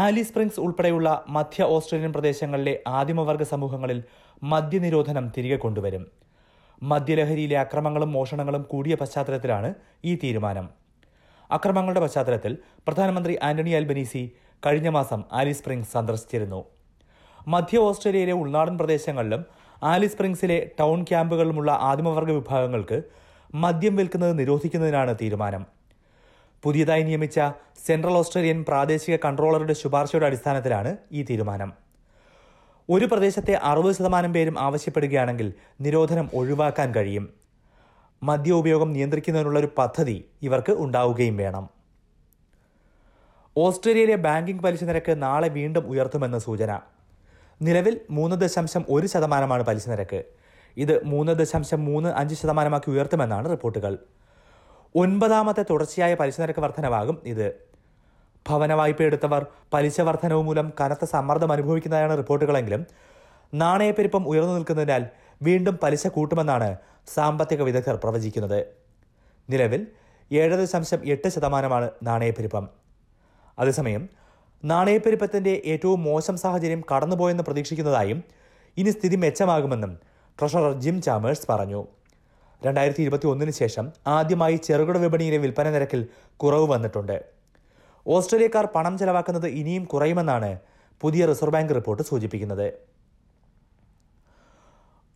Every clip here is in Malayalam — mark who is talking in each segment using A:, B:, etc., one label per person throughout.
A: ആലി സ്പ്രിങ്സ് ഉൾപ്പെടെയുള്ള മധ്യ ഓസ്ട്രേലിയൻ പ്രദേശങ്ങളിലെ ആദിമവർഗ സമൂഹങ്ങളിൽ മദ്യനിരോധനം തിരികെ കൊണ്ടുവരും. മദ്യലഹരിയിലെ അക്രമങ്ങളും മോഷണങ്ങളും കൂടിയ പശ്ചാത്തലത്തിലാണ് ഈ തീരുമാനം. അക്രമങ്ങളുടെ പശ്ചാത്തലത്തിൽ പ്രധാനമന്ത്രി ആന്റണി അൽബനീസി കഴിഞ്ഞ മാസം ആലി സ്പ്രിങ്സ് സന്ദർശിച്ചിരുന്നു. മധ്യ ഓസ്ട്രേലിയയിലെ ഉൾനാടൻ പ്രദേശങ്ങളിലും ആലി സ്പ്രിങ്സിലെ ടൗൺ ക്യാമ്പുകളിലുമുള്ള ആദിമവർഗ വിഭാഗങ്ങൾക്ക് മദ്യം വിൽക്കുന്നത് നിരോധിക്കുന്നതിനാണ് തീരുമാനം. പുതിയതായി നിയമിച്ച സെൻട്രൽ ഓസ്ട്രേലിയൻ പ്രാദേശിക കൺട്രോളറുടെ ശുപാർശയുടെ അടിസ്ഥാനത്തിലാണ് ഈ തീരുമാനം. ഒരു പ്രദേശത്തെ അറുപത് ശതമാനം പേരും ആവശ്യപ്പെടുകയാണെങ്കിൽ നിരോധനം ഒഴിവാക്കാൻ കഴിയും. മദ്യ ഉപയോഗം നിയന്ത്രിക്കുന്നതിനുള്ള ഒരു പദ്ധതി ഇവർക്ക് ഉണ്ടാവുകയും വേണം. ഓസ്ട്രേലിയയിലെ ബാങ്കിംഗ് പലിശ നിരക്ക് നാളെ വീണ്ടും ഉയർത്തുമെന്ന സൂചന. നിലവിൽ മൂന്ന് ദശാംശം ഒരു ശതമാനമാണ് പലിശ നിരക്ക്. ഇത് മൂന്ന് ദശാംശം മൂന്ന് അഞ്ച് ശതമാനമാക്കി ഉയർത്തുമെന്നാണ് റിപ്പോർട്ടുകൾ. ഒൻപതാമത്തെ തുടർച്ചയായ പലിശ നിരക്ക് വർധനവാകും ഇത്. ഭവന വായ്പ എടുത്തവർ പലിശ വർധനവ് മൂലം കനത്ത സമ്മർദ്ദം അനുഭവിക്കുന്നതായാണ് റിപ്പോർട്ടുകളെങ്കിലും നാണയപ്പെരുപ്പം ഉയർന്നു നിൽക്കുന്നതിനാൽ വീണ്ടും പലിശ കൂട്ടുമെന്നാണ് സാമ്പത്തിക വിദഗ്ധർ പ്രവചിക്കുന്നത്. നിലവിൽ ഏഴ് ദശാംശം എട്ട് ശതമാനമാണ് നാണയപ്പെരുപ്പം. അതേസമയം നാണയപ്പെരുപ്പത്തിന്റെ ഏറ്റവും മോശം സാഹചര്യം കടന്നുപോയെന്ന് പ്രതീക്ഷിക്കുന്നതായും ഇനി സ്ഥിതി മെച്ചമാകുമെന്നും ട്രഷറർ ജിം ചാമേഴ്സ് പറഞ്ഞു. രണ്ടായിരത്തി ഇരുപത്തി ഒന്നിന് ശേഷം ആദ്യമായി ചെറുകിട വിപണിയിലെ വിൽപ്പന നിരക്കിൽ കുറവ് വന്നിട്ടുണ്ട്. ഓസ്ട്രേലിയക്കാർ പണം ചെലവാക്കുന്നത് ഇനിയും കുറയുമെന്നാണ് പുതിയ റിസർവ് ബാങ്ക് റിപ്പോർട്ട് സൂചിപ്പിക്കുന്നത്.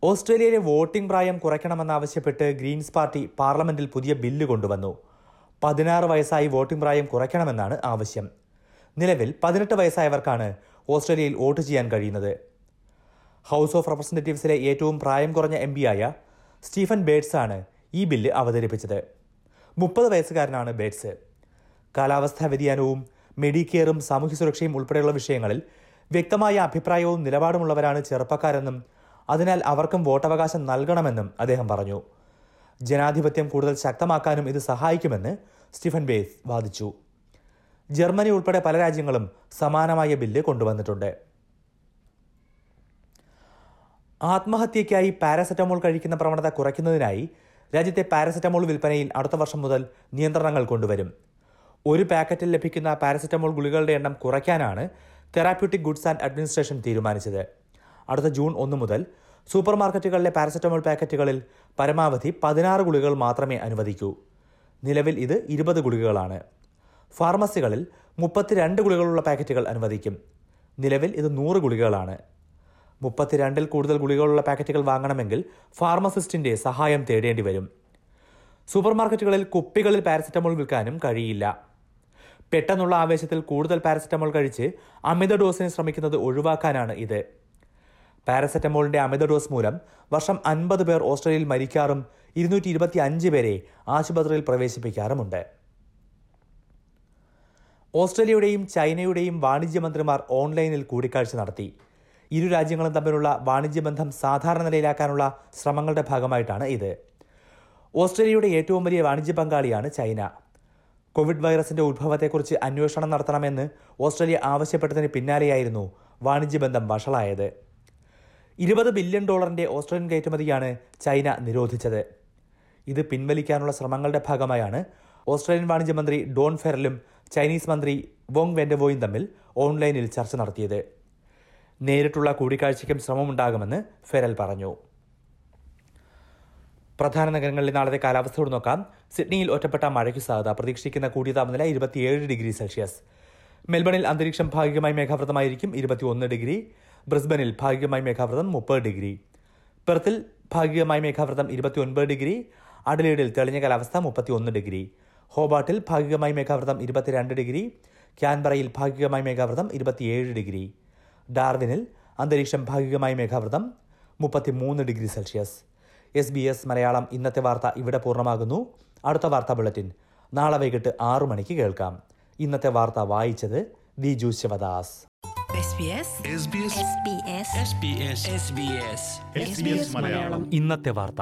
A: ഓസ്ട്രേലിയയിലെ വോട്ടിംഗ് പ്രായം കുറയ്ക്കണമെന്നാവശ്യപ്പെട്ട് ഗ്രീൻസ് പാർട്ടി പാർലമെന്റിൽ പുതിയ ബില്ല് കൊണ്ടുവന്നു. പതിനാറ് വയസ്സായി വോട്ടിംഗ് പ്രായം കുറയ്ക്കണമെന്നാണ് ആവശ്യം. നിലവിൽ പതിനെട്ട് വയസ്സായവർക്കാണ് ഓസ്ട്രേലിയയിൽ വോട്ട് ചെയ്യാൻ കഴിയുന്നത്. ഹൗസ് ഓഫ് റെപ്രസെന്റേറ്റീവ്സിലെ ഏറ്റവും പ്രായം കുറഞ്ഞ എം പിയായ സ്റ്റീഫൻ ബേറ്റ്സ് ആണ് ഈ ബില്ല് അവതരിപ്പിച്ചത്. മുപ്പത് വയസ്സുകാരനാണ് ബേറ്റ്സ്. കാലാവസ്ഥാ വ്യതിയാനവും മെഡിക്കെയറും സാമൂഹ്യ സുരക്ഷയും ഉൾപ്പെടെയുള്ള വിഷയങ്ങളിൽ വ്യക്തമായ അഭിപ്രായവും നിലപാടുമുള്ളവരാണ് ചെറുപ്പക്കാരെന്നും അതിനാൽ അവർക്കും വോട്ടവകാശം നൽകണമെന്നും അദ്ദേഹം പറഞ്ഞു. ജനാധിപത്യം കൂടുതൽ ശക്തമാക്കാനും ഇത് സഹായിക്കുമെന്ന് സ്റ്റീഫൻ ബേസ് വാദിച്ചു. ജർമ്മനി ഉൾപ്പെടെ പല രാജ്യങ്ങളും സമാനമായ ബില്ല് കൊണ്ടുവന്നിട്ടുണ്ട്. ആത്മഹത്യയ്ക്കായി പാരാസെറ്റമോൾ കഴിക്കുന്ന പ്രവണത കുറയ്ക്കുന്നതിനായി രാജ്യത്തെ പാരാസെറ്റമോൾ വിൽപ്പനയിൽ അടുത്ത വർഷം മുതൽ നിയന്ത്രണങ്ങൾ കൊണ്ടുവരും. ഒരു പാക്കറ്റിൽ ലഭിക്കുന്ന പാരസെറ്റമോൾ ഗുളികളുടെ എണ്ണം കുറയ്ക്കാനാണ് തെറാപ്യൂട്ടിക് ഗുഡ്സ് ആൻഡ് അഡ്മിനിസ്ട്രേഷൻ തീരുമാനിച്ചത്. അടുത്ത ജൂൺ ഒന്ന് മുതൽ സൂപ്പർ മാർക്കറ്റുകളിലെ പാരസെറ്റമോൾ പാക്കറ്റുകളിൽ പരമാവധി പതിനാറ് ഗുളികകൾ മാത്രമേ അനുവദിക്കൂ. നിലവിൽ ഇത് ഇരുപത് ഗുളികകളാണ്. ഫാർമസികളിൽ മുപ്പത്തിരണ്ട് ഗുളികളുള്ള പാക്കറ്റുകൾ അനുവദിക്കും. നിലവിൽ ഇത് നൂറ് ഗുളികകളാണ് മുപ്പത്തിരണ്ടിൽ കൂടുതൽ ഗുളികകളുള്ള പാക്കറ്റുകൾ വാങ്ങണമെങ്കിൽ ഫാർമസിസ്റ്റിന്റെ സഹായം തേടേണ്ടി വരും. സൂപ്പർമാർക്കറ്റുകളിൽ കുപ്പികളിൽ പാരസെറ്റമോൾ വിൽക്കാനും കഴിയില്ല. പെട്ടെന്നുള്ള ആവേശത്തിൽ കൂടുതൽ പാരസെറ്റമോൾ കഴിച്ച് അമിത ഡോസിനെ ശ്രമിക്കുന്നത് ഒഴിവാക്കാനാണ് ഇത്. പാരസെറ്റമോളിന്റെ അമിത ഡോസ് മൂലം വർഷം അൻപത് പേർ ഓസ്ട്രേലിയയിൽ മരിക്കാറും ഇരുന്നൂറ്റി ഇരുപത്തി അഞ്ച് പേരെ ആശുപത്രിയിൽ പ്രവേശിപ്പിക്കാറുമുണ്ട്. ഓസ്ട്രേലിയയുടെയും ചൈനയുടെയും വാണിജ്യ മന്ത്രിമാർ ഓൺലൈനിൽ കൂടിക്കാഴ്ച നടത്തി. ഇരു രാജ്യങ്ങളും തമ്മിലുള്ള വാണിജ്യ ബന്ധം സാധാരണ നിലയിലാക്കാനുള്ള ശ്രമങ്ങളുടെ ഭാഗമായിട്ടാണ് ഇത്. ഓസ്ട്രേലിയയുടെ ഏറ്റവും വലിയ വാണിജ്യ പങ്കാളിയാണ് ചൈന. കോവിഡ് വൈറസിന്റെ ഉത്ഭവത്തെക്കുറിച്ച് അന്വേഷണം നടത്തണമെന്ന് ഓസ്ട്രേലിയ ആവശ്യപ്പെട്ടതിന് പിന്നാലെയായിരുന്നു വാണിജ്യ ബന്ധം വഷളായത്. ഇരുപത് ബില്യൺ ഡോളറിന്റെ ഓസ്ട്രേലിയൻ കയറ്റുമതിയാണ് ചൈന നിരോധിച്ചത്. ഇത് പിൻവലിക്കാനുള്ള ശ്രമങ്ങളുടെ ഭാഗമായാണ് ഓസ്ട്രേലിയൻ വാണിജ്യ മന്ത്രി ഡോൺ ഫെറലും ചൈനീസ് മന്ത്രി വോങ് വെൻഡവോയും തമ്മിൽ ഓൺലൈനിൽ ചർച്ച നടത്തിയത്. നേരിട്ടുള്ള കൂടിക്കാഴ്ചയ്ക്കും ശ്രമമുണ്ടാകുമെന്ന് ഫെരൽ പറഞ്ഞു. പ്രധാന നഗരങ്ങളിലെ നാളത്തെ കാലാവസ്ഥയോട് നോക്കാം. സിഡ്നിയിൽ ഒറ്റപ്പെട്ട മഴയ്ക്ക് സാധ്യത. പ്രതീക്ഷിക്കുന്ന കൂടിയ താപനില ഇരുപത്തിയേഴ് ഡിഗ്രി സെൽഷ്യസ്. മെൽബണിൽ അന്തരീക്ഷം ഭാഗികമായി മേഘാവൃതമായിരിക്കും ഇരുപത്തിയൊന്ന് ഡിഗ്രി. ബ്രിസ്ബനിൽ ഭാഗികമായി മേഘാവൃതം മുപ്പത് ഡിഗ്രി. പെർത്തിൽ ഭാഗികമായി മേഘാവൃതം ഇരുപത്തിയൊൻപത് ഡിഗ്രി. അഡലേഡിൽ തെളിഞ്ഞ കാലാവസ്ഥ മുപ്പത്തിയൊന്ന് ഡിഗ്രി. ഹോബാട്ടിൽ ഭാഗികമായി മേഘാവൃതം ഇരുപത്തിരണ്ട് ഡിഗ്രി. ക്യാൻബറയിൽ ഭാഗികമായി മേഘാവൃതം ഇരുപത്തിയേഴ് ഡിഗ്രി. ഡാർവിനിൽ അന്തരീക്ഷം ഭാഗികമായി മേഘാവൃതം മുപ്പത്തിമൂന്ന് degree Celsius. S B S Malayalam ഇന്നത്തെ വാർത്ത ഇവിടെ പൂർണമാകുന്നു. അടുത്ത വാർത്താ ബുള്ളറ്റിൻ. നാളെ വൈകിട്ട് ആറു മണിക്ക് കേൾക്കാം. ഇന്നത്തെ വാർത്ത വായിച്ചത് ദിജു ശിവദാസ് ഇന്നത്തെ വാർത്ത.